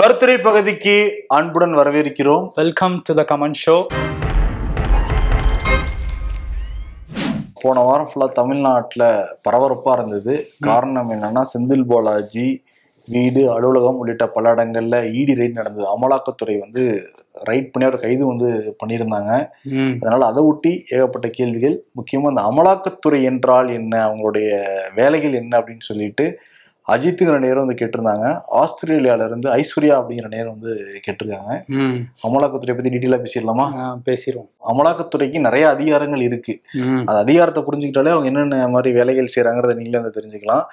கருத்துரை பகுதிக்கு அன்புடன் வரவேற்கிறோம். Welcome to the comment show போன வாரம் ஃபுல்லா தமிழ்நாட்டுல பரபரப்பா இருந்தது. காரணம் என்னன்னா செந்தில் பாலாஜி வீடு அலுவலகம் உள்ளிட்ட பல இடங்கள்ல இடி ரைட் நடந்தது. அமலாக்கத்துறை வந்து ரைட் பண்ணி அவர் கைது வந்து பண்ணியிருந்தாங்க. அதனால அதை ஒட்டி ஏகப்பட்ட கேள்விகள். முக்கியமா அந்த அமலாக்கத்துறை என்றால் என்ன? அவங்களுடைய வேலைகள் என்ன? அப்படின்னு சொல்லிட்டு அஜித்துங்கிற நேரம் வந்து கேட்டிருந்தாங்க. ஆஸ்திரேலியால இருந்து ஐஸ்வர்யா அப்படிங்கிற நேரம் வந்து கேட்டிருக்காங்க. அமலாக்கத்துறை பத்தி டீட்டெயிலா பேசிடலாமா? பேசிடுவோம் அமலாக்கத்துறைக்கு நிறைய அதிகாரங்கள் இருக்கு. அந்த அதிகாரத்தை புரிஞ்சுக்கிட்டாலே அவங்க என்னென்ன மாதிரி வேலைகள் செய்யறாங்கிறத நீங்களே வந்து தெரிஞ்சுக்கலாம்.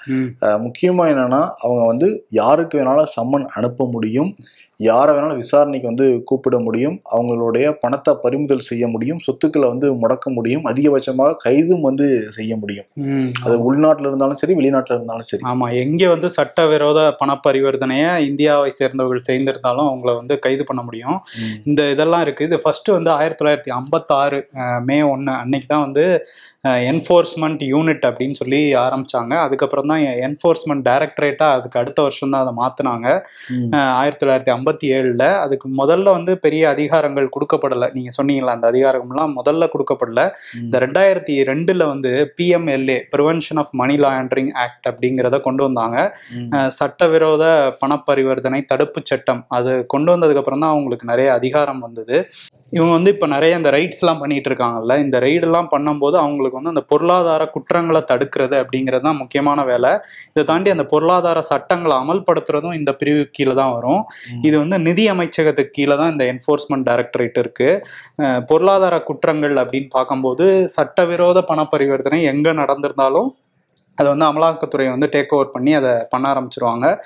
முக்கியமா என்னன்னா அவங்க வந்து யாருக்கு வேணாலும் சம்மன் அனுப்ப முடியும். யாரை வேணாலும் விசாரணைக்கு வந்து கூப்பிட முடியும். அவங்களுடைய பணத்தை பறிமுதல் செய்ய முடியும். சொத்துக்களை வந்து முடக்க முடியும். அதிகபட்சமாக கைதும் வந்து செய்ய முடியும். அது உள்நாட்டுல இருந்தாலும் சரி வெளிநாட்டுல இருந்தாலும் சரி. ஆமா எங்க வந்து சட்டவிரோத பண பரிவர்த்தனையை இந்தியாவை சேர்ந்தவர்கள் செய்திருந்தாலும் அவங்கள வந்து கைது பண்ண முடியும். இந்த இதெல்லாம் இருக்கு இது ஃபர்ஸ்ட் வந்து ஆயிரத்தி தொள்ளாயிரத்தி ஐம்பத்தாறு மே ஒன்று அன்னைக்கு தான் வந்து என்ஃபோர்ஸ்மெண்ட் யூனிட் அப்படின்னு சொல்லி ஆரம்பிச்சாங்க. அதுக்கப்புறம் தான் என்ஃபோர்ஸ்மெண்ட் டைரக்டரேட்டா அதுக்கு அடுத்த வருஷம் தான் அதை மாத்தினாங்க. ம். அஹ் ஆயிரத்தி தொள்ளாயிரத்தி ஐம்பத்தி ஏழில் அதுக்கு முதல்ல வந்து பெரிய அதிகாரங்கள் கொடுக்கப்படலை. நீங்கள் சொன்னீங்களா அந்த அதிகாரம்லாம் முதல்ல கொடுக்கப்படல. இந்த ரெண்டாயிரத்தி ரெண்டில் வந்து PMLA prevention of money laundering act அப்படிங்கிறத கொண்டு வந்தாங்க. சட்டவிரோத பணப்பரிவர்த்தனை தடுப்பு சட்டம். அது கொண்டு வந்ததுக்கப்புறம் தான் அவங்களுக்கு நிறைய அதிகாரம் வந்தது. இவங்க வந்து இப்போ நிறைய இந்த ரைட்ஸ்லாம் பண்ணிட்டு இருக்காங்கல்ல. இந்த ரைடெல்லாம் பண்ணும்போது அவங்களுக்கு வந்து அந்த பொருளாதார குற்றங்களை தடுக்கிறது அப்படிங்கிறது தான் முக்கியமான வேலை. இதை தாண்டி அந்த பொருளாதார சட்டங்களை அமல்படுத்துறதும் இந்த பிரிவு கீழே தான் வரும். ம். இது வந்து நிதி அமைச்சகத்துக்கு கீழே தான் இந்த என்ஃபோர்ஸ்மெண்ட் டைரக்டரேட் இருக்கு. பொருளாதார குற்றங்கள் அப்படின்னு பார்க்கும்போது சட்டவிரோத பண பரிவர்த்தனை எங்க நடந்திருந்தாலும் அதை வந்து அமலாக்கத்துறை வந்து டேக் ஓவர் பண்ணி அதை பண்ண ஆரம்பிச்சிருவாங்க.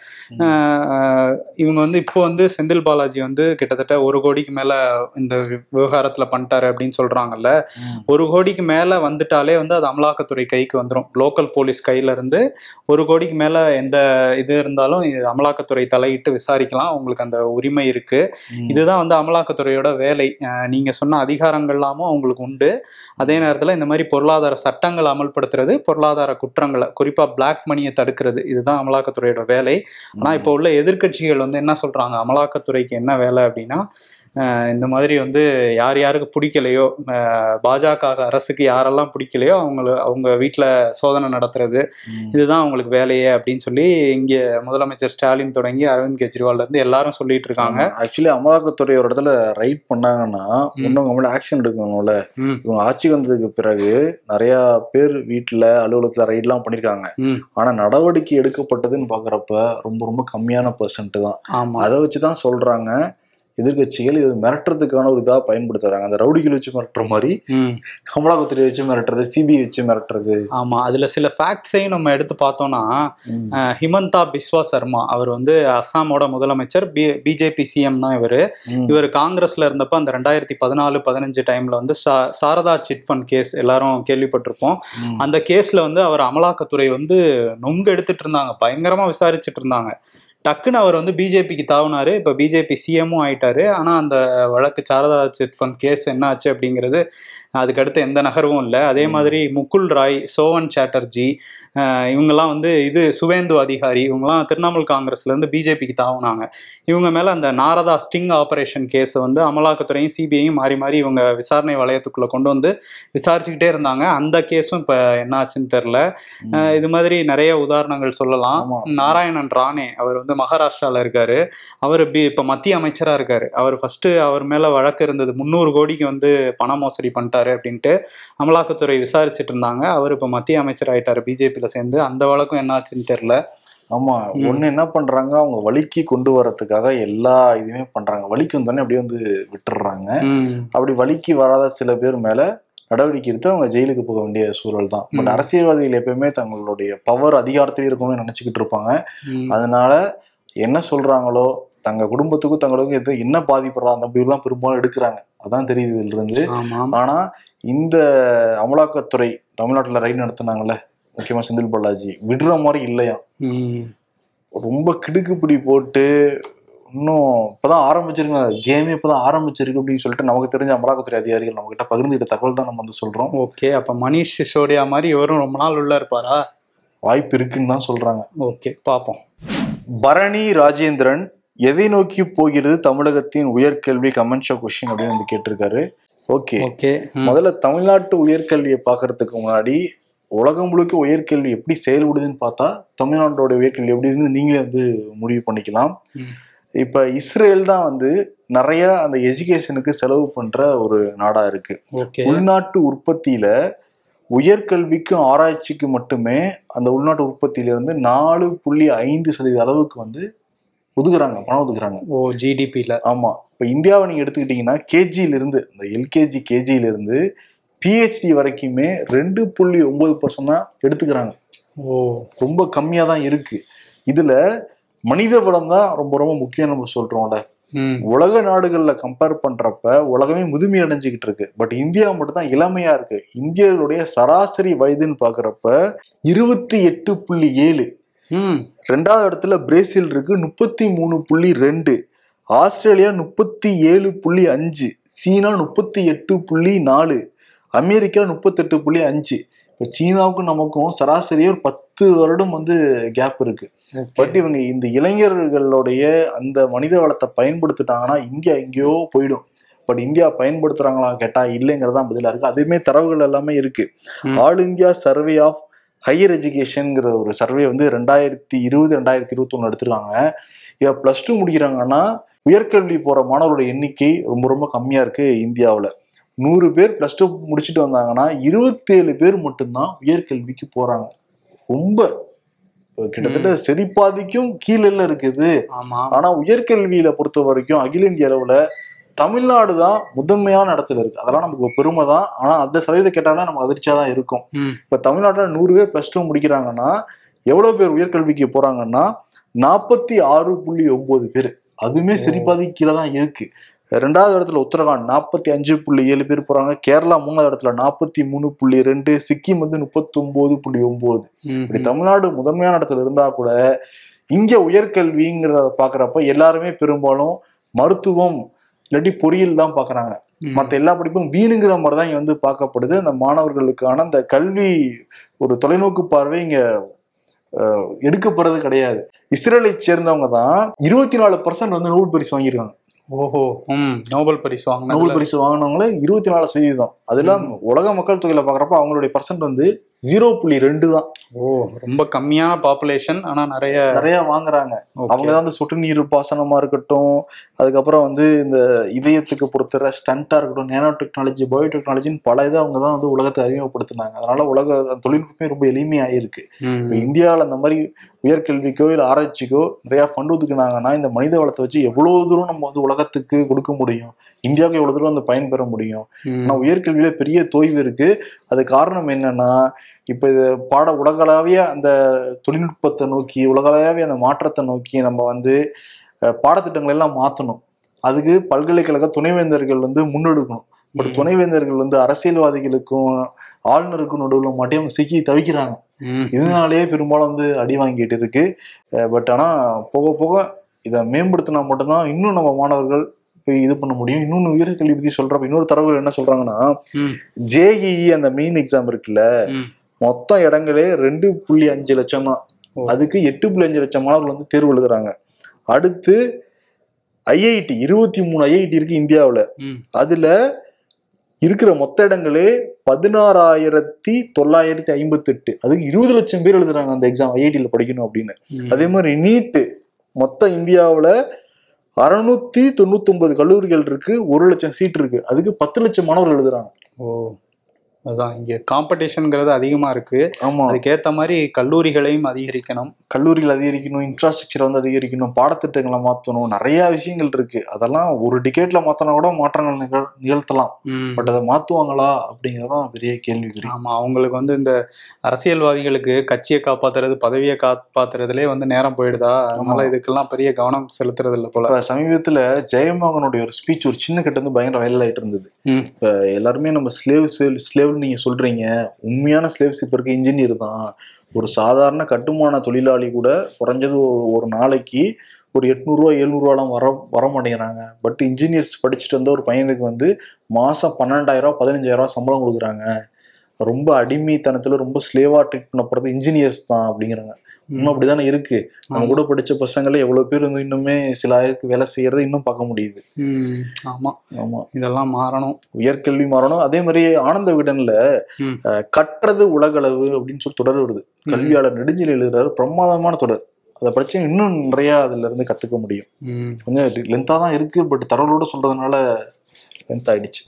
இவங்க வந்து இப்போ வந்து செந்தில் பாலாஜி வந்து கிட்டத்தட்ட ஒரு கோடிக்கு மேல இந்த விவகாரத்துல பண்ணிட்டாரு அப்படின்னு சொல்றாங்கல்ல. ம். ஒரு கோடிக்கு மேல வந்துட்டாலே வந்து அது அமலாக்கத்துறை கைக்கு வந்துடும் லோக்கல் போலீஸ் கையில இருந்து ஒரு கோடிக்கு மேல எந்த இது இருந்தாலும் இது அமலாக்கத்துறை தலையிட்டு விசாரிக்கலாம். அவங்களுக்கு அந்த உரிமை இருக்கு. ம். இதுதான் வந்து அமலாக்கத்துறையோட வேலை. அஹ் நீங்க சொன்ன அதிகாரங்கள்லாமும் அவங்களுக்கு உண்டு. அதே நேரத்துல இந்த மாதிரி பொருளாதார சட்டங்களை அமல்படுத்துறது பொருளாதார குற்றங்களை குறிப்பா பிளாக் மணியை தடுக்கிறது இதுதான் அமலாக்கத்துறையோட வேலை. ஆனா இப்போ உள்ள எதிர்க்கட்சிகள் வந்து என்ன சொல்றாங்க? அமலாக்கத்துறைக்கு என்ன வேலை அப்படின்னா இந்த மாதிரி வந்து யார் யாருக்கு பிடிக்கலையோ பாஜக அரசுக்கு யாரெல்லாம் பிடிக்கலையோ அவங்கள அவங்க வீட்டில் சோதனை நடத்துறது. இதுதான் அவங்களுக்கு வேலையே அப்படின்னு சொல்லி இங்கே முதலமைச்சர் ஸ்டாலின் தொடங்கி அரவிந்த் கெஜ்ரிவால்ல இருந்து எல்லாரும் சொல்லிட்டு இருக்காங்க. ஆக்சுவலி அமலாக்கத்துறை ஒரு இடத்துல ரைட் பண்ணாங்கன்னா. இன்னும் அவங்க மேல ஆக்ஷன் எடுக்கணும்ல. இவங்க ஆட்சி வந்ததுக்கு பிறகு நிறைய பேர் வீட்டுல அலுவலகத்துல ரைட்லாம் பண்ணிருக்காங்க. ம். ஆனா நடவடிக்கை எடுக்கப்பட்டதுன்னு பாக்குறப்ப ரொம்ப ரொம்ப கம்மியான பெர்சன்ட் தான். அதை வச்சுதான் சொல்றாங்க. எதிர்க்கட்சிகள் இது மிரட்டுறதுக்கான ஒரு இதா பயன்படுத்துறாங்க. அந்த ரவுடிகள் வச்சு மிரட்டுற மாதிரி அமலாக்கத்துறை வச்சு மிரட்டுறது சிபிஐ வச்சு மிரட்டுறது. ஆமா அதுல சில ஃபேக்ட்ஸையும் நம்ம எடுத்து பார்த்தோம்னா ஹிமந்தா பிஸ்வா சர்மா அவர் வந்து அஸ்ஸாமோட முதலமைச்சர் பி பிஜேபி சிஎம் தான் இவர். இவர் காங்கிரஸ்ல இருந்தப்ப அந்த ரெண்டாயிரத்தி பதினாலு பதினஞ்சு டைம்ல வந்து சாரதா சிட் ஃபண்ட் கேஸ் எல்லாரும் கேள்விப்பட்டிருப்போம். அந்த கேஸ்ல வந்து அவர் அமலாக்கத்துறை வந்து நொங்கு எடுத்துட்டு இருந்தாங்க பயங்கரமா விசாரிச்சுட்டு இருந்தாங்க. டக்குன்னு அவர் வந்து பிஜேபிக்கு தாவுனாரு. இப்போ பிஜேபி சிஎம்மும் ஆயிட்டாரு. ஆனா அந்த வழக்கு சாரதா சிட் ஃபண்ட் கேஸ் என்ன ஆச்சு அப்படிங்கிறது அதுக்கடுத்து எந்த நகர்வும் இல்லை. அதே மாதிரி முகுல் ராய் சோவன் சாட்டர்ஜி இவங்கெல்லாம் வந்து இது சுவேந்து அதிகாரி இவங்கெல்லாம் திரிணாமுல் காங்கிரஸ்ல இருந்து பிஜேபிக்கு தாவுனாங்க. இவங்க மேல அந்த நாரதா ஸ்டிங் ஆபரேஷன் கேஸை வந்து அமலாக்கத்துறையும் சிபிஐயும் மாறி மாறி இவங்க விசாரணை வளையத்துக்குள்ள கொண்டு வந்து விசாரிச்சுக்கிட்டே இருந்தாங்க. அந்த கேஸும் இப்போ என்ன ஆச்சுன்னு தெரில இது மாதிரி நிறைய உதாரணங்கள் சொல்லலாம். நாராயணன் ராணே அவர் வந்து மகாராஷ்டிரால இருக்காரு. அவர் பி இப்போ மத்திய அமைச்சரா இருக்காரு. அவர் ஃபர்ஸ்ட் அவர் மேல வழக்கு இருந்தது முந்நூறு கோடிக்கு வந்து பண மோசடி பண்ணிட்டாரு அப்படின்ட்டு அமலாக்கத்துறை விசாரிச்சுட்டு இருந்தாங்க. அவர் இப்போ மத்திய அமைச்சர் ஆயிட்டாரு பிஜேபியில சேர்ந்து. அந்த வழக்கும் என்ன ஆச்சுன்னு தெரியல. ஆமா. ஒண்ணு என்ன பண்றாங்க? அவங்க வலிக்கு கொண்டு வரதுக்காக எல்லா இதுவுமே பண்றாங்க. வலிக்கு வந்தோடனே அப்படியே வந்து விட்டுடுறாங்க அப்படி வலிக்கு வராத சில பேர் மேல நடவடிக்கை எடுத்து அவங்க ஜெயிலுக்கு போக வேண்டிய சூழல் தான் பட். அரசியல்வாதிகள் எப்பயுமே தங்களுடைய பவர் அதிகாரத்திலே இருக்கணும்னு நினைச்சுக்கிட்டு இருப்பாங்க. அதனால என்ன சொல்றாங்களோ தங்க குடும்பத்துக்கும் தங்களுக்கும் எது என்ன பாதிப்படுறா அந்த முடிவு தான் பெரும்பாலும் எடுக்கிறாங்க. அதான் தெரியுது இதுல இருந்து ஆனா இந்த அமலாக்கத்துறை தமிழ்நாட்டுல ரைடு நடத்துனாங்கல்ல முக்கியமா செந்தில் பாலாஜி விடுற மாதிரி இல்லையா ரொம்ப கிடுக்குப்பிடி போட்டு இன்னும் இப்பதான் ஆரம்பிச்சிருங்க. கேமே இப்பதான் ஆரம்பிச்சிருக்கு அப்படின்னு சொல்லிட்டு நமக்கு தெரிஞ்ச அமலாக்கத்துறை அதிகாரிகள் நம்ம கிட்ட பகிர்ந்துகிட்ட தகவல் தான் நம்ம வந்து சொல்றோம். ஓகே அப்ப மணிஷ் சிசோடியா மாதிரி இவரும் ரொம்ப நாள் உள்ள இருப்பாரா? வாய்ப்பு இருக்குன்னு தான் சொல்றாங்க. ஓகே பார்ப்போம் பரணி ராஜேந்திரன் எதை நோக்கி போகிறது தமிழகத்தின் உயர்கல்வி கமெண்ட் ஷோ கொஸ்டின் அப்படின்னு வந்து கேட்டிருக்காரு. ஓகே ஓகே முதல்ல தமிழ்நாட்டு உயர்கல்வியை பார்க்கறதுக்கு முன்னாடி உலகம் முழுக்க உயர்கல்வி எப்படி செயல்படுதுன்னு பார்த்தா தமிழ்நாட்டோட உயர்கல்வி எப்படி இருந்து நீங்களே வந்து முடிவு பண்ணிக்கலாம். இப்ப இஸ்ரேல் தான் வந்து நிறைய அந்த எஜுகேஷனுக்கு செலவு பண்ற ஒரு நாடா இருக்கு. உள்நாட்டு உற்பத்தியில உயர்கல்விக்கும் ஆராய்ச்சிக்கு மட்டுமே அந்த உள்நாட்டு உற்பத்தியில இருந்து நாலு புள்ளி ஐந்து சதவீத அளவுக்கு வந்து ஒதுக்குறாங்க பணம் ஒதுக்குறாங்க. ஓ ஜிடிபியில் ஆமா. இப்ப இந்தியாவை நீங்க எடுத்துக்கிட்டீங்கன்னா கேஜியில இருந்து இந்த எல்கேஜி கேஜியில இருந்து பிஹெச்டி வரைக்குமே ரெண்டு புள்ளி ஒன்பது பர்சன்ட் தான் எடுத்துக்கிறாங்க. ஓ. ரொம்ப கம்மியா தான் இருக்கு. இதுல மனித வளம் தான் ரொம்ப ரொம்ப முக்கியம் நம்ம சொல்றோம்ல. உலக நாடுகள்ல கம்பேர் பண்றப்ப உலகமே முதுமை அடைஞ்சுக்கிட்டு இருக்கு. பட் இந்தியா மட்டும் தான் இளமையா இருக்கு. இந்தியர்களுடைய சராசரி வயதுன்னு பாக்குறப்ப இருபத்தி எட்டு புள்ளி ஏழு. ரெண்டாவது இடத்துல பிரேசில் இருக்கு முப்பத்தி மூணு புள்ளி ரெண்டு. ஆஸ்திரேலியா முப்பத்தி ஏழு புள்ளி அஞ்சு. சீனா முப்பத்தி எட்டு புள்ளி நாலு. அமெரிக்கா முப்பத்தெட்டு புள்ளி அஞ்சு. இப்போ சீனாவுக்கும் நமக்கும் சராசரியா ஒரு பத்து வருடம் வந்து கேப் இருக்கு. பட் இவங்க இந்த இளைஞர்களுடைய அந்த மனித வளத்தை பயன்படுத்திட்டாங்கன்னா இந்தியா எங்கேயோ போயிடும். பட் இந்தியா பயன்படுத்துறாங்களா கேட்டா இல்லைங்கிறதா பதிலா இருக்கு. அதுவுமே தரவுகள் எல்லாமே இருக்கு. All India survey of higher எஜுகேஷன்ங்கிற ஒரு சர்வே வந்து ரெண்டாயிரத்தி இருபது ரெண்டாயிரத்தி இருபத்தொன்னு எடுத்திருக்காங்க. இவ பிளஸ் டூ முடிக்கிறாங்கன்னா உயர்கல்வி போற மாணவரோட எண்ணிக்கை ரொம்ப ரொம்ப கம்மியா இருக்கு இந்தியாவுல. நூறு பேர் பிளஸ் டூ முடிச்சுட்டு வந்தாங்கன்னா இருபத்தேழு பேர் மட்டும்தான் உயர்கல்விக்கு போறாங்க. ரொம்ப கிட்டத்தட்ட சரிபாதிக்கும் கீழே இருக்குது. ஆனா உயர்கல்வியில பொறுத்த வரைக்கும் அகில இந்திய அளவுல தமிழ்நாடு தான் முதன்மையான இடத்துல இருக்கு. அதெல்லாம் நமக்கு பெருமை தான். ஆனா அந்த சதவீதம் கேட்டாலும் நம்ம அதிர்ச்சியா தான் இருக்கும். இப்ப தமிழ்நாட்டுல நூறு பேர் பிளஸ் டூ முடிக்கிறாங்கன்னா எவ்வளவு பேர் உயர்கல்விக்கு போறாங்கன்னா நாற்பத்தி ஆறு புள்ளி ஒன்பது பேர். அதுவுமே ஓ. சரிபாதி கீழே தான் இருக்கு. ரெண்டாவது இடத்துல உத்தரகாண்ட் நாற்பத்தி அஞ்சு புள்ளி ஏழு பேர் போறாங்க. கேரளா மூணாவது இடத்துல நாற்பத்தி மூணு புள்ளி ரெண்டு சிக்கிம் வந்து முப்பத்தொன்பது புள்ளி ஒன்பது இப்படி தமிழ்நாடு முதன்மையான இடத்துல இருந்தா கூட இங்க உயர்கல்விங்கிறத பாக்குறப்ப எல்லாருமே பெரும்பாலும் மருத்துவம் இல்லாட்டி பொறியியல் தான் பாக்குறாங்க. ம். மத்த எல்லா படிப்பும் வீணுங்கிற மாதிரி தான் இங்க வந்து பார்க்கப்படுது. அந்த மாணவர்களுக்கான அந்த கல்வி ஒரு தொலைநோக்கு பார்வை இங்க எடுக்கப்படுறது கிடையாது. இஸ்ரேலை சேர்ந்தவங்க தான் இருபத்தி நாலு பர்சன்ட் வந்து நோபல் பரிசு வாங்கியிருக்காங்க. ஓஹோ. ம் நோபல் பரிசு நோபல் வாங்கினது பரிசு வாங்கினவங்கள இருபத்தி நாலு சதவீதம். அதெல்லாம் உலக மக்கள் தொகையில பாக்குறப்ப அவங்களுடைய பர்சன்ட் வந்து ஜீரோ புள்ளி ரெண்டு தான். ஓ ரொம்ப கம்மியான பாப்புலேஷன் ஆனா நிறைய நிறைய வாங்குறாங்க. அவங்க தான் இந்த சொட்டு நீர் பாசனமா இருக்கட்டும் அதுக்கப்புறம் வந்து இந்த இதயத்துக்கு பொறுத்தர ஸ்டண்டா இருக்கட்டும் நேனோ டெக்னாலஜி பயோ டெக்னாலஜின்னு பல இதை அவங்க தான் வந்து உலகத்தை அறிமுகப்படுத்தினாங்க. அதனால உலக அந்த தொழில்நுட்பமே ரொம்ப எளிமையாயிருக்கு. இப்போ இந்தியாவில் அந்த மாதிரி உயர்கல்விக்கோ இல்லை ஆராய்ச்சிக்கோ நிறைய ஃபண்ட் ஒதுக்குனாங்கன்னா இந்த மனித வளத்தை வச்சு எவ்வளவு தூரம் நம்ம வந்து உலகத்துக்கு கொடுக்க முடியும்? இந்தியாவுக்கு எவ்வளவு தூரம் வந்து பயன்பெற முடியும்? ம், ஆனா உயர்கல்வியில பெரிய தொய்வு இருக்கு. அது காரணம் என்னன்னா இப்ப இது பாட உலகளாவிய அந்த தொழில்நுட்பத்தை நோக்கி உலகளாவிய அந்த மாற்றத்தை நோக்கி நம்ம வந்து பாடத்திட்டங்களை எல்லாம் மாத்தணும். அதுக்கு பல்கலைக்கழக துணைவேந்தர்கள் வந்து முன்னெடுக்கணும். பட். துணைவேந்தர்கள் வந்து அரசியல்வாதிகளுக்கும் ஆளுநருக்கும் நடுவில் மட்டும் சிக்கி தவிக்கிறாங்க. இதனாலேயே பெரும்பாலும் வந்து அடி வாங்கிட்டு இருக்கு. பட் ஆனா போக போக இதை மேம்படுத்தினா மட்டும்தான் இன்னும் நம்ம மாணவர்கள் இது பண்ண முடியும். இன்னொன்னு உயர்கல்வி பத்தி சொல்றப்ப இன்னொரு தரவுகள் என்ன சொல்றாங்கன்னா ஜேஇஇ அந்த மெயின் எக்ஸாம் இருக்குல்ல. மொத்தம் இடங்களே ரெண்டு புள்ளி அஞ்சு லட்சம் தான். அதுக்கு எட்டு புள்ளி அஞ்சு லட்சம் மாணவர்கள் வந்து தேர்வு எழுதுறாங்க. அடுத்து ஐஐடி இருபத்தி மூணு ஐஐடி இருக்கு இந்தியாவுல. அதுல இருக்கிற மொத்த இடங்களே பதினாறாயிரத்தி தொள்ளாயிரத்தி ஐம்பத்தி எட்டு அதுக்கு இருபது லட்சம் பேர் எழுதுறாங்க அந்த எக்ஸாம் ஐஐடியில் படிக்கணும் அப்படின்னு. அதே மாதிரி நீட்டு மொத்த இந்தியாவுல அறுநூத்தி தொண்ணூத்தி ஒன்பது கல்லூரிகள் இருக்கு ஒரு லட்சம் சீட் இருக்கு. அதுக்கு பத்து லட்சம் மாணவர்கள் எழுதுறாங்க. ஓ. அதான் இங்க காம்படிஷன்ங்கிறது அதிகமா இருக்கு. ஆமா. அதுக்கேத்த மாதிரி கல்லூரிகளையும் அதிகரிக்கணும். கல்லூரிகள் அதிகரிக்கணும் இன்ஃப்ராஸ்ட்ரக்சர் வந்து அதிகரிக்கணும் பாடத்திட்டங்களை மாற்றணும் நிறைய விஷயங்கள் இருக்கு. அதெல்லாம் ஒரு டிக்கெட்ல மாத்தினா கூட மாற்றங்கள் நிகழ் நிகழ்த்தலாம். பட் அதை மாத்துவாங்களா அப்படிங்கறதான் பெரிய கேள்விக்குறி ஆமா அவங்களுக்கு வந்து இந்த அரசியல்வாதிகளுக்கு கட்சியை காப்பாத்துறது பதவியை காப்பாத்துறதுலயே வந்து நேரம் போயிடுதா? அதனால. இதுக்கெல்லாம் பெரிய கவனம் செலுத்துறது இல்ல போல சமீபத்துல ஜெயமோகனுடைய ஒரு ஸ்பீச் ஒரு சின்ன கட்டு வந்து பயங்கர வைரல் ஆயிட்டு இருந்தது. இப்ப எல்லாருமே நம்ம ஸ்லேவ் நீங்க சொல்றீங்க. உண்மையான ஸ்லேவ்ஸ் இப்ப இருக்க இன்ஜினியர் தான். ஒரு சாதாரண கட்டுமான தொழிலாளி கூட குறைஞ்சது ஒரு நாளைக்கு ஒரு எட்நூறுவா எழுநூறுவாலாம் வர வர மாட்டேங்கிறாங்க பட் இன்ஜினியர்ஸ் படிச்சுட்டு வந்த ஒரு பையனுக்கு வந்து மாசம் பன்னெண்டாயிரம் ரூபா பதினஞ்சாயிரம் ரூபா சம்பளம் கொடுக்குறாங்க. ரொம்ப அடிமைத்தனத்துல ரொம்ப ஸ்லேவா ட்ரீட் பண்ணப்படுறது இன்ஜினியர்ஸ் தான் அப்படிங்கிறாங்க. இன்னும் அப்படிதானே இருக்கு. நம்ம கூட படிச்ச பசங்களே எவ்வளவு பேர் வந்து இன்னுமே சில ஆயிரத்துக்கு வேலை செய்யறதை இன்னும் பார்க்க முடியுது. ஆமா. ஆமா. இதெல்லாம் மாறணும். உயர்கல்வி மாறணும். அதே மாதிரி ஆனந்த விகடன்ல கற்றது உலகளவு அப்படின்னு சொல்லி தொடர் வருது. கல்வியாளர் நெடுஞ்செல் எழுதுறாரு. பிரமாதமான தொடர். அதை படிச்சு இன்னும் நிறைய அதுல இருந்து கத்துக்க முடியும். கொஞ்சம் லென்த்தா தான் இருக்கு பட் தரவோட சொல்றதுனால லென்த் ஆயிடுச்சு.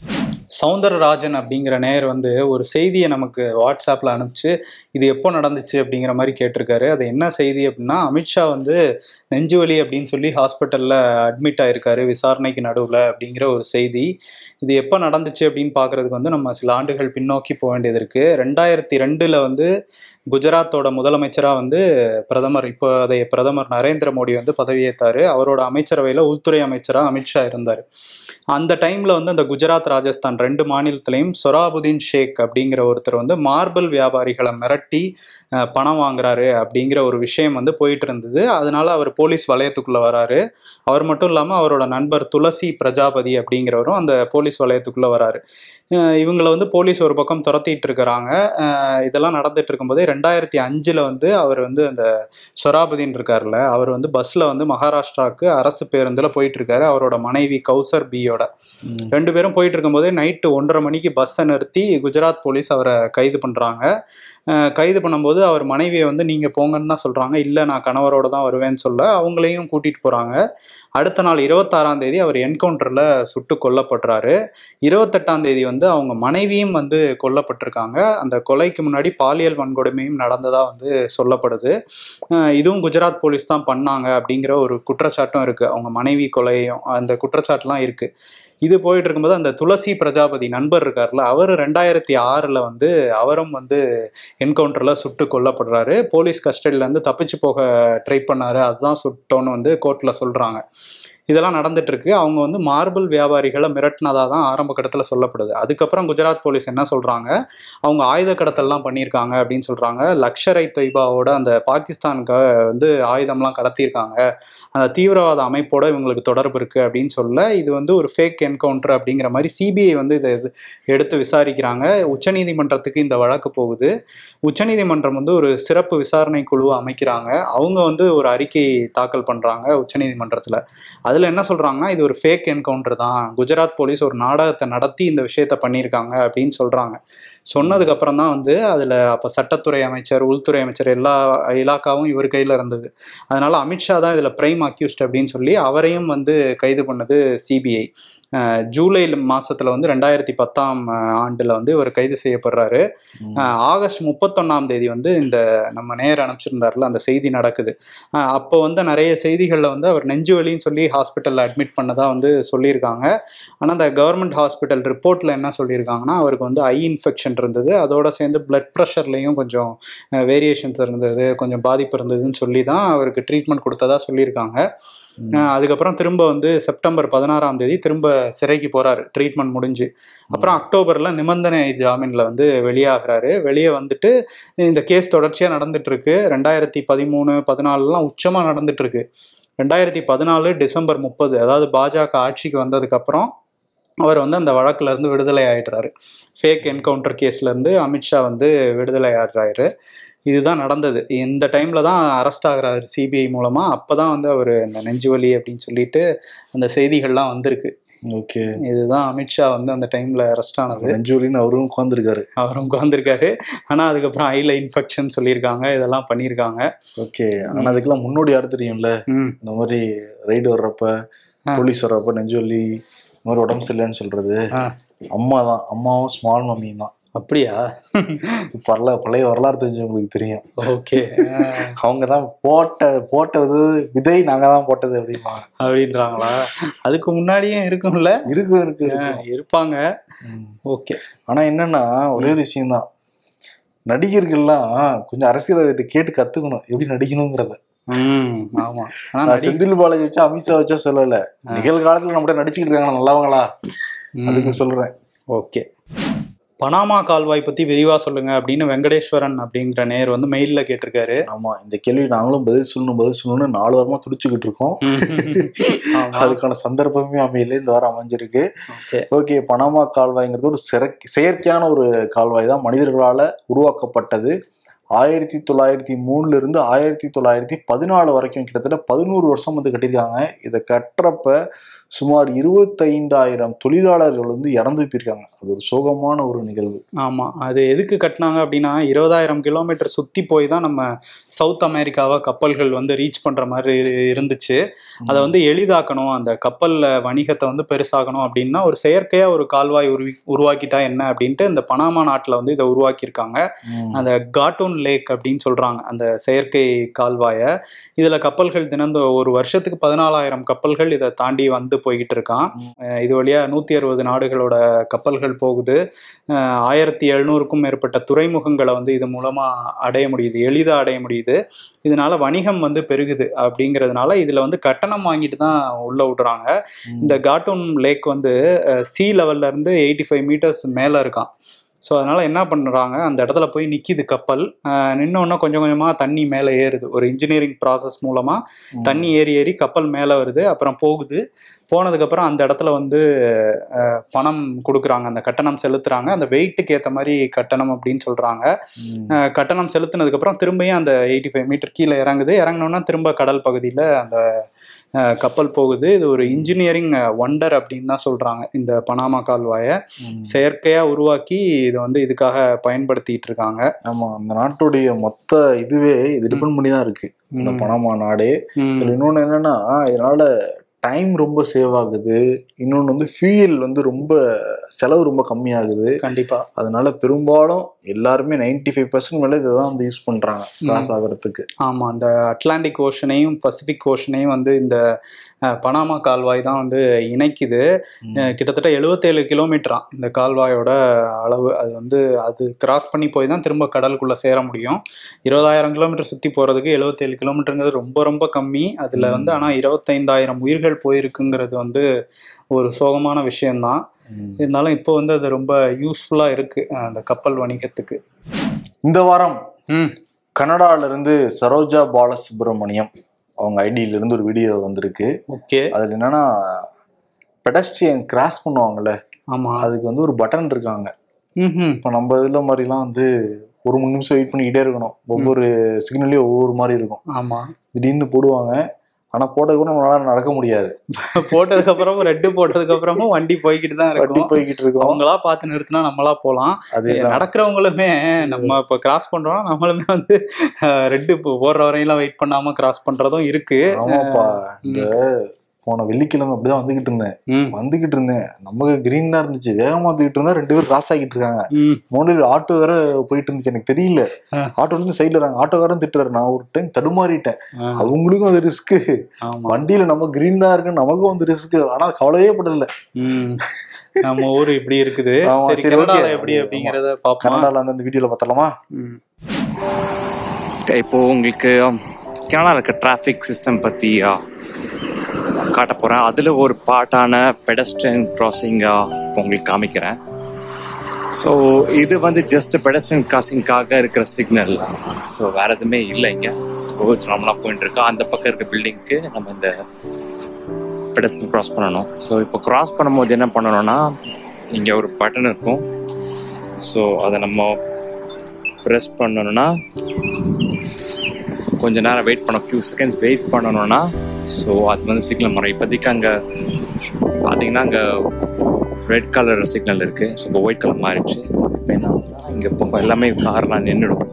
சவுந்தரராஜன் அப்படிங்கிற நேயர் வந்து ஒரு செய்தியை நமக்கு வாட்ஸ்அப்பில் அனுப்பிச்சு இது எப்போ நடந்துச்சு அப்படிங்கிற மாதிரி கேட்டிருக்காரு. அது என்ன செய்தி அப்படின்னா அமித்ஷா வந்து நெஞ்சுவலி அப்படின்னு சொல்லி ஹாஸ்பிட்டலில் அட்மிட் ஆயிருக்காரு விசாரணைக்கு நடுவில் அப்படிங்கிற ஒரு செய்தி. இது எப்போ நடந்துச்சு அப்படின்னு பார்க்கறதுக்கு வந்து நம்ம சில ஆண்டுகள் பின்னோக்கி போக வேண்டியது இருக்குது ரெண்டாயிரத்தி ரெண்டில் வந்து குஜராத்தோட முதலமைச்சராக வந்து பிரதமர் இப்போ அதை பிரதமர் நரேந்திர மோடி வந்து பதவியேற்றார் அவரோட அமைச்சரவையில் உள்துறை அமைச்சராக அமித்ஷா இருந்தார். அந்த டைமில் வந்து அந்த குஜராத் ராஜஸ்தான் ரெண்டு மாநிலத்திலையும் சொராபுதீன் ஷேக் அப்படிங்கிற ஒருத்தர் வந்து மார்பிள் வியாபாரிகளை மிரட்டி பணம் வாங்குறாரு அப்படிங்கிற ஒரு விஷயம் வந்து போயிட்டு இருந்தது அதனால அவர் போலீஸ் வலயத்துக்குள்ள வராரு. அவர் மட்டும் இல்லாமல் அவரோட நண்பர் துளசி பிரஜாபதி அப்படிங்கிறவரும் அந்த போலீஸ் வலயத்துக்குள்ள வராரு. இவங்களை வந்து போலீஸ் ஒரு பக்கம் துரத்திட்டு இருக்கிறாங்க. இதெல்லாம் நடந்துட்டு இருக்கும்போது ரெண்டாயிரத்தி அஞ்சில் வந்து அவர் வந்து அந்த சொராபுதீன் இருக்கார்ல அவர் வந்து பஸ்ஸில் வந்து மகாராஷ்டிராவுக்கு அரசு பேருந்தில் போயிட்டு இருக்காரு. அவரோட மனைவி கௌசர் பியோட. ரெண்டு பேரும் போயிட்டு இருக்கும்போதே நைட்டு ஒன்றரை மணிக்கு பஸ்ஸை நிறுத்தி குஜராத் போலீஸ் அவரை கைது பண்ணுறாங்க கைது பண்ணும்போது அவர் மனைவியை வந்து நீங்கள் போங்கன்னு தான் சொல்கிறாங்க இல்லை நான் கணவரோட தான் வருவேன்னு சொல்ல. அவங்களையும் கூட்டிகிட்டு போகிறாங்க அடுத்த நாள் இருபத்தாறாம் தேதி அவர் என்கவுண்டரில் சுட்டு கொல்லப்படுறாரு. இருபத்தெட்டாம் தேதி வந்து அவங்க மனைவியும் வந்து கொல்லப்பட்டிருக்காங்க. அந்த கொலைக்கு முன்னாடி பாலியல் வன்கொடுமையும் நடந்ததாக வந்து சொல்லப்படுது. இதுவும் குஜராத் போலீஸ் தான் பண்ணாங்க அப்படிங்கிற ஒரு குற்றச்சாட்டும் இருக்குது அவங்க மனைவி கொலையும் அந்த குற்றச்சாட்டுலாம் இருக்குது இது போயிட்டு இருக்கும்போது அந்த துளசி பிரஜாபதி நண்பர் இருக்கார்ல அவர் ரெண்டாயிரத்தி ஆறில் வந்து அவரும் வந்து என்கவுண்டரில் சுட்டு கொல்லப்படுறாரு. போலீஸ் கஸ்டடியிலேருந்து தப்பிச்சு போக ட்ரை பண்ணாரு. அதுதான் சுட்டோன்னு வந்து கோர்ட்டில் சொல்கிறாங்க இதெல்லாம் நடந்துட்டுருக்கு. அவங்க வந்து மார்பிள் வியாபாரிகளை மிரட்டினதாக தான் ஆரம்ப கட்டத்தில் சொல்லப்படுது. அதுக்கப்புறம் குஜராத் போலீஸ் என்ன சொல்கிறாங்க அவங்க ஆயுத கடத்தல்லாம் பண்ணியிருக்காங்க அப்படின்னு சொல்கிறாங்க லக்ஷரை தொய்பாவோட அந்த பாகிஸ்தானுக்கு வந்து ஆயுதம்லாம் கடத்தியிருக்காங்க. அந்த தீவிரவாத அமைப்போட இவங்களுக்கு தொடர்பு இருக்குது அப்படின்னு சொல்ல இது வந்து ஒரு ஃபேக் என்கவுண்டர் அப்படிங்கிற மாதிரி சிபிஐ வந்து இதை எடுத்து விசாரிக்கிறாங்க. உச்சநீதிமன்றத்துக்கு இந்த வழக்கு போகுது. உச்சநீதிமன்றம் வந்து ஒரு சிறப்பு விசாரணை குழுவை அமைக்கிறாங்க. அவங்க வந்து ஒரு அறிக்கை தாக்கல் பண்ணுறாங்க உச்சநீதிமன்றத்தில். அதில் என்ன சொல்கிறாங்கன்னா இது ஒரு ஃபேக் என்கவுண்டர் தான். குஜராத் போலீஸ் ஒரு நாடகத்தை நடத்தி இந்த விஷயத்த பண்ணியிருக்காங்க அப்படின்னு சொல்கிறாங்க சொன்னதுக்கப்புறம் தான் வந்து அதில் அப்போ சட்டத்துறை அமைச்சர் உள்துறை அமைச்சர் எல்லா இலாக்காவும் இவர் கையில் இருந்தது. அதனால் அமித்ஷா தான் இதில் பிரைம் அக்யூஸ்ட் அப்படின்னு சொல்லி அவரையும் வந்து கைது பண்ணது சிபிஐ ஜூலை மாசத்துல வந்து ரெண்டாயிரத்தி பத்தாம் ஆண்டில் வந்து இவர் கைது செய்யப்படுறாரு. ஆகஸ்ட் முப்பத்தொன்னாம் தேதி வந்து இந்த நம்ம நேர் அனுப்பிச்சிருந்தார்ல அந்த செய்தி நடக்குது. அப்போ வந்து நிறைய செய்திகளில் வந்து அவர் நெஞ்சு வலின்னு சொல்லி ஹாஸ்பிட்டலில் அட்மிட் பண்ணதா வந்து சொல்லியிருக்காங்க. ஆனால் அந்த கவர்மெண்ட் ஹாஸ்பிட்டல் ரிப்போர்ட்டில் என்ன சொல்லியிருக்காங்கன்னா அவருக்கு வந்து ஐ இன்ஃபெக்ஷன் இருந்தது. அதோட சேர்ந்து பிளட் ப்ரெஷர்லேயும் கொஞ்சம் வேரியேஷன்ஸ் இருந்தது கொஞ்சம் பாதிப்பு இருந்ததுன்னு சொல்லி தான் அவருக்கு ட்ரீட்மெண்ட் கொடுத்ததா சொல்லியிருக்காங்க. அதுக்கப்புறம் திரும்ப வந்து செப்டம்பர் பதினாறாம் தேதி திரும்ப சிறைக்கு போறாரு. ட்ரீட்மெண்ட் முடிஞ்சு. அப்புறம் அக்டோபர்ல நிபந்தனை ஜாமீன்ல வந்து வெளியாகிறாரு. வெளியே வந்துட்டு இந்த கேஸ் தொடர்ச்சியா நடந்துட்டு இருக்கு ரெண்டாயிரத்தி பதிமூணு பதினாலுலாம் உச்சமா நடந்துட்டு இருக்கு ரெண்டாயிரத்தி பதினாலு டிசம்பர் முப்பது அதாவது பாஜக ஆட்சிக்கு வந்ததுக்கு அப்புறம் அவர் வந்து அந்த வழக்குல இருந்து விடுதலை ஆயிடுறாரு. ஃபேக் என்கவுண்டர் கேஸ்ல இருந்து அமித்ஷா வந்து விடுதலை ஆடுறாரு இதுதான் நடந்தது. இந்த டைம்ல தான் அரெஸ்ட் ஆகுறாரு சிபிஐ மூலமா. அப்பதான் வந்து அவர் இந்த நெஞ்சுவலி அப்படின்னு சொல்லிட்டு அந்த செய்திகள்லாம் வந்திருக்கு. ஓகே. இதுதான் அமித்ஷா வந்து அந்த டைம்ல அரெஸ்ட் ஆனது. நெஞ்சூரின்னு அவரும் உட்காந்துருக்காரு அவரும் உட்காந்துருக்காரு ஆனா அதுக்கப்புறம் ஐல இன்ஃபெக்ஷன் சொல்லியிருக்காங்க. இதெல்லாம் பண்ணியிருக்காங்க. ஓகே. ஆனா அதுக்கெல்லாம் முன்னோடி யாரு தெரியும்ல? இந்த மாதிரி ரைடு வர்றப்ப. போலீஸ் வர்றப்ப நெஞ்சொல்லி இந்த மாதிரி உடம்பு சரியில்லைன்னு சொல்றது. ஆ. அம்மா தான் அம்மாவும் ஸ்மால் மம்மியும் தான். அப்படியா? பரல பழைய வரலாறு தெரிஞ்சவங்களுக்கு தெரியும். ஓகே. அவங்க தான் போட்ட போட்டது விதை நாங்க தான் போட்டது அப்படிமா. அப்படின்றாங்களா? அதுக்கு முன்னாடியும் இருக்கும்ல? இருக்கு இருக்கு இருப்பாங்க. ஓகே. ஆனா என்னன்னா ஒரே ஒரு விஷயம் தான் நடிகர்கள்லாம் கொஞ்சம் அரசியல்வாதிகிட்ட கேட்டு கத்துக்கணும். எப்படி நடிக்கணுங்கிறத. ஆமா. செந்தில் பாலாஜி வச்சா அமித்ஷா வச்சா சொல்லல. நிகழ்காலத்துல நம்மகிட்ட நடிச்சுக்கிட்டு இருக்காங்க நல்லவங்களா. அதுக்கு சொல்றேன். ஓகே. பனாமா கால்வாய் பத்தி விரிவா சொல்லுங்க அப்படின்னு வெங்கடேஸ்வரன் அப்படிங்கிற நேர் வந்து மெயில்ல கேட்டிருக்காரு. ஆமா இந்த கேள்வி நாங்களும் பதில் சொல்லணும் பதில் சொல்லணும்னு நாலு வாரமா துடிச்சுக்கிட்டு இருக்கோம். அதுக்கான சந்தர்ப்பமே அமையல இந்த வாரம் அமைஞ்சிருக்கு. ஓகே. பனாமா கால்வாய்ங்கிறது ஒரு செயற்கையான ஒரு கால்வாய் தான். மனிதர்களால உருவாக்கப்பட்டது. ஆயிரத்தி தொள்ளாயிரத்தி மூணுல இருந்து ஆயிரத்தி தொள்ளாயிரத்தி பதினாலு வரைக்கும் கிட்டத்தட்ட பதினோரு வருஷம் வந்து கட்டியிருக்காங்க. இதை கட்டுறப்ப சுமார் இருபத்தைந்தாயிரம் தொழிலாளர்கள் வந்து இறந்து போயிருக்காங்க. அது ஒரு சோகமான ஒரு நிகழ்வு. ஆமா. அது எதுக்கு கட்டினாங்க அப்படின்னா இருபதாயிரம் கிலோமீட்டர் சுத்தி போய் தான் நம்ம சவுத் அமெரிக்காவை கப்பல்கள் வந்து ரீச் பண்ற மாதிரி இருந்துச்சு. அதை வந்து எளிதாக்கணும். அந்த கப்பல்ல வணிகத்தை வந்து பெருசாக்கணும் அப்படின்னா ஒரு செயற்கையா ஒரு கால்வாய் உருவி உருவாக்கிட்டா என்ன அப்படின்ட்டு இந்த பனாமா நாட்டுல வந்து இதை உருவாக்கியிருக்காங்க. அந்த காட்டூன் லேக் அப்படின்னு சொல்றாங்க. அந்த செயற்கை கால்வாயை. இதுல கப்பல்கள் தினந்த ஒரு வருஷத்துக்கு பதினாலாயிரம் கப்பல்கள் இதை தாண்டி வந்து போய்கிட்டு இருக்கான் இது வழியா நூத்தி அறுபது நாடுகளோட கப்பல்கள் போகுது. ஆயிரத்தி எழுநூறுக்கும் மேற்பட்ட துறைமுகங்களை வந்து இது மூலமா அடைய முடியுது எளிதா அடைய முடியுது. இதனால வணிகம் வந்து பெருகுது அப்படிங்கிறதுனால இதுல வந்து கட்டணம் வாங்கிட்டு தான் உள்ள விடுறாங்க. இந்த காட்டூன் லேக் வந்து சி லெவல்ல இருந்து எயிட்டி ஃபைவ் மீட்டர்ஸ் மேல இருக்கான். ஸோ அதனால என்ன பண்ணுறாங்க அந்த இடத்துல போய் நிற்கிது கப்பல். நின்னோன்னா கொஞ்சம் கொஞ்சமாக தண்ணி மேலே ஏறுது. ஒரு இன்ஜினியரிங் ப்ராசஸ் மூலமாக. தண்ணி ஏறி ஏறி கப்பல் மேலே வருது. அப்புறம் போகுது. போனதுக்கப்புறம் அந்த இடத்துல வந்து பணம் கொடுக்குறாங்க. அந்த கட்டணம் செலுத்துறாங்க. அந்த வெயிட்டுக்கு ஏற்ற மாதிரி கட்டணம் அப்படின்னு சொல்கிறாங்க. கட்டணம் செலுத்தினதுக்கப்புறம் திரும்பியும் அந்த எயிட்டி ஃபைவ் மீட்டர் கீழே இறங்குது. இறங்கினோன்னா திரும்ப கடல் பகுதியில் அந்த கப்பல் போகுது. இது ஒரு இன்ஜினியரிங் ஒண்டர் அப்படின்னு தான் சொல்கிறாங்க இந்த பனாமா கால்வாயை. செயற்கையா உருவாக்கி இதை வந்து இதுக்காக பயன்படுத்திட்டு இருக்காங்க. ஆமா அந்த நாட்டுடைய மொத்த இதுவே இது டிபெண்ட் பண்ணி தான் இருக்கு. இந்த. பனாமா நாடே. இன்னொன்னு என்னன்னா இதனால டைம் ரொம்ப சேவ் ஆகுது. இன்னொன்று வந்து ஃபியூயல் வந்து ரொம்ப செலவு ரொம்ப கம்மியாகுது. கண்டிப்பா. அதனால பெரும்பாலும் எல்லாருமே 95% ஃபைவ் பர்சன்ட் மேலே இதை தான் வந்து யூஸ் பண்றாங்க கிராஸ் ஆகிறதுக்கு. ஆமா அந்த அட்லாண்டிக் ஓஷனையும் பசிபிக் ஓஷனையும் வந்து இந்த பனாமா கால்வாய் தான் வந்து இணைக்குது. கிட்டத்தட்ட எழுபத்தேழு கிலோமீட்டராம் இந்த கால்வாயோட அளவு. அது வந்து அது கிராஸ் பண்ணி போய் தான் திரும்ப கடலுக்குள்ள சேர முடியும். இருபதாயிரம் கிலோமீட்டர் சுத்தி போறதுக்கு எழுபத்தேழு கிலோமீட்டருங்கிறது ரொம்ப ரொம்ப கம்மி. அதுல வந்து ஆனா இருபத்தைந்தாயிரம் உயிர்கள் போயிருக்குங்கிறது வந்து ஒரு சோகமான விஷயம்தான். இருந்தாலும் இப்போ வந்து அது ரொம்ப யூஸ்ஃபுல்லா இருக்கு அந்த கப்பல் வணிகத்துக்கு. இந்த வாரம் இருந்து சரோஜா பாலசுப்ரமணியம் அவங்க ஐடியில இருந்து ஒரு வீடியோ வந்திருக்கு. ஓகே. அதுல என்னன்னா பெடஸ்ட்ரியன் கிராஸ் பண்ணுவாங்கல்ல ஆமா. அதுக்கு வந்து ஒரு பட்டன் இருக்காங்க. இப்போ நம்ம இதுல மாதிரிலாம் வந்து ஒரு மூணு நிமிஷம் வெயிட் பண்ணிக்கிட்டே இருக்கணும். ஒவ்வொரு சிக்னல்லையும் ஒவ்வொரு மாதிரி இருக்கும். ஆமா. திடீர்னு போடுவாங்க ஆனா போட்டதுக்கு நம்மளால நடக்க முடியாது. போட்டதுக்கு அப்புறமும் ரெட்டு போட்டதுக்கு அப்புறமும் வண்டி போய்கிட்டு தான் இருக்கும். போய்கிட்டு இருக்கோம். அவங்களா பார்த்து நிறுத்தினா நம்மளா போலாம் அது நடக்கிறவங்களுமே நம்ம இப்ப கிராஸ் பண்றோம் நம்மளுமே வந்து ரெட்டு போடுற வரையெல்லாம் வெயிட் பண்ணாம கிராஸ் பண்றதும் இருக்கு. போன வெள்ளிக்கிழமை அப்படிதான் வந்துகிட்டு இருந்தேன். வந்துகிட்டு இருந்தேன். நமக்கு கிரீன் தான் இருந்துச்சு. வேகமா வந்துகிட்டு இருந்தா ரெண்டு பேரும் கிராஸ் ஆகிட்டு இருக்காங்க. மூணு ஆட்டோ வேற போயிட்டு இருந்துச்சு. எனக்கு தெரியல. ஆட்டோல இருந்து சைடுல இருக்காங்க ஆட்டோக்காரன் திட்டுறாரு. நான் ஒரு டைம் தடுமாறிட்டேன். அவங்களுக்கும் அது ரிஸ்க் ஆமா. வண்டியில நம்ம கிரீன் தான் இருக்கு நமக்கும் வந்து ரிஸ்க் ஆனா கவலையே படல. நம்ம ஊர் இப்படி இருக்குது. கனடால. எப்படி. அப்படிங்கறத பாப்போம் கனடால அந்த வீடியோல பார்த்தலாமா. இப்போ உங்களுக்கு கனடா இருக்க டிராஃபிக் சிஸ்டம் பற்றி காட்ட போகிறேன் அதில் ஒரு பார்ட்டான பெடஸ்ட்ரியன் கிராசிங்காக உங்களுக்கு காமிக்கிறேன். ஸோ இது வந்து ஜஸ்ட் பெடஸ்ட்ரியன் கிராசிங்காக இருக்கிற சிக்னல் ஸோ வேறு எதுவுமே இல்லை இங்கே. ரோட்ஸ் நார்மலாக போயிட்டு இருக்கோம். அந்த பக்கம் இருக்க பில்டிங்க்கு நம்ம இந்த பெடஸ்ட்ரியன் கிராஸ் பண்ணணும். ஸோ இப்போ கிராஸ் பண்ணும்போது என்ன பண்ணணும்னா இங்கே ஒரு பட்டன் இருக்கும். ஸோ அதை நம்ம ப்ரெஸ் பண்ணணும்னா கொஞ்ச நேரம் வெயிட் பண்ண ஃபியூ செகண்ட்ஸ் வெயிட் பண்ணணும்னா ஸோ அது வந்து சிக்னல் மரம் இப்போதைக்கு அங்கே பார்த்தீங்கன்னா அங்கே ரெட் கலர் சிக்னல் இருக்குது ஸோ இப்போ ஒயிட் கலர் மாறிடுச்சு. இப்போ என்ன இங்கே இப்போ எல்லாமே கார்லாம் நின்றுடும்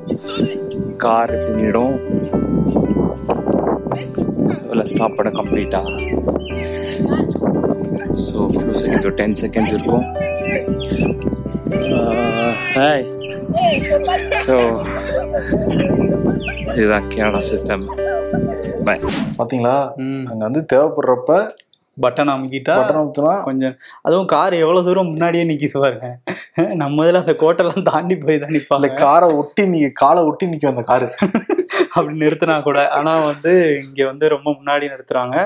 கார் இப்படி நின்றுடும் இல்லை ஸ்டாப் பண்ண கம்ப்ளீட்டாக ஸோ ஃபியூ செகண்ட்ஸ் ஒரு டென் செகண்ட்ஸ் இருக்கும். Uh, ஹாய் ஸோ இதுதான் கேரளா சிஸ்டம் பை பாத்தீங்களா? பாத்தீங்களா அங்க வந்து தேவைப்படுறப்ப பட்டன் அமுக்கிட்டா பட்டன் அமுத்துனா கொஞ்சம் அதுவும் கார் எவ்வளவு தூரம் முன்னாடியே நிக்கிது பாருங்க. நம்ம இதுல அந்த கோட்டெல்லாம் தாண்டி போய் தான் அந்த நிப்பாங்க காரை ஒட்டி நீ காலை ஒட்டி நிக்கும் அந்த காரு. அப்படி நிறுத்தினா கூட. ஆனா வந்து இங்க வந்து ரொம்ப முன்னாடி நிறுத்துறாங்க.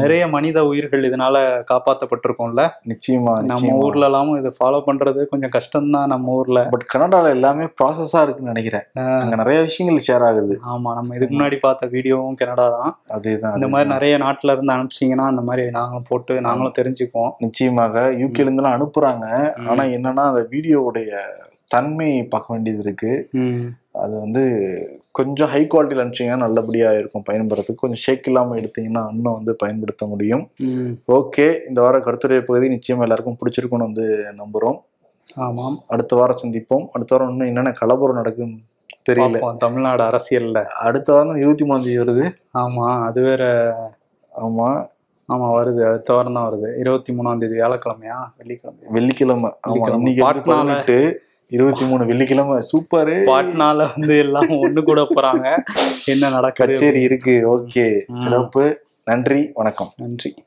நிறைய மனித உயிர்கள் இதனால காப்பாத்தப்பட்டிருக்கோம்ல. நிச்சயமா நம்ம ஊர்ல எல்லாமும் இதை ஃபாலோ பண்றது கொஞ்சம் கஷ்டம்தான் நம்ம ஊர்ல. பட் கனடால எல்லாமே ப்ராசஸா இருக்குன்னு நினைக்கிறேன். அங்க நிறைய விஷயங்கள் ஷேர் ஆகுது. ஆமா நம்ம இதுக்கு முன்னாடி பார்த்த வீடியோவும் கனடா தான் அதேதான் இந்த மாதிரி நிறைய நாட்டுல இருந்து அனுப்பிச்சிங்கன்னா அந்த மாதிரி நாங்களும் போட்டு நாங்களும் தெரிஞ்சுக்குவோம். நிச்சயமாக யூகேல இருந்தெல்லாம் அனுப்புறாங்க. ஆனா என்னன்னா அந்த வீடியோவுடைய தன்மை பார்க்க வேண்டியது இருக்கு. அது வந்து கொஞ்சம் ஹை குவாலிட்டியில் அனுப்பிச்சிங்கன்னா நல்லபடியா இருக்கும் பயன்படுறதுக்கு. கொஞ்சம் ஷேக் இல்லாம எடுத்தீங்கன்னா இன்னும் வந்து பயன்படுத்த முடியும். ஓகே இந்த வார கருத்துரை பகுதி நிச்சயமா எல்லாருக்கும் பிடிச்சிருக்கும்னு வந்து நம்புறோம். ஆமாம். அடுத்த வாரம் சந்திப்போம். அடுத்த வாரம் இன்னும் என்னென்ன கலவரம் நடக்குன்னு தெரியல. தமிழ்நாடு அரசியல்ல. அடுத்த வாரம் இருபத்தி மூணாம் தேதி வருது. ஆமா அது வேற ஆமா. ஆமா வருது. அடுத்த வாரம் தான் வருது. இருபத்தி மூணாம் தேதி வியாழக்கிழமையா? வெள்ளிக்கிழமை வெள்ளிக்கிழமை. ஆமா. இன்னைக்கு பதினெட்டு. இருபத்தி மூணு வெள்ளிக்கிழமை சூப்பரு. பாட்னால வந்து எல்லாம் ஒண்ணு கூட போறாங்க. என்ன நடக்குது? கச்சேரி இருக்கு. ஓகே. சிறப்பு. நன்றி. வணக்கம். நன்றி.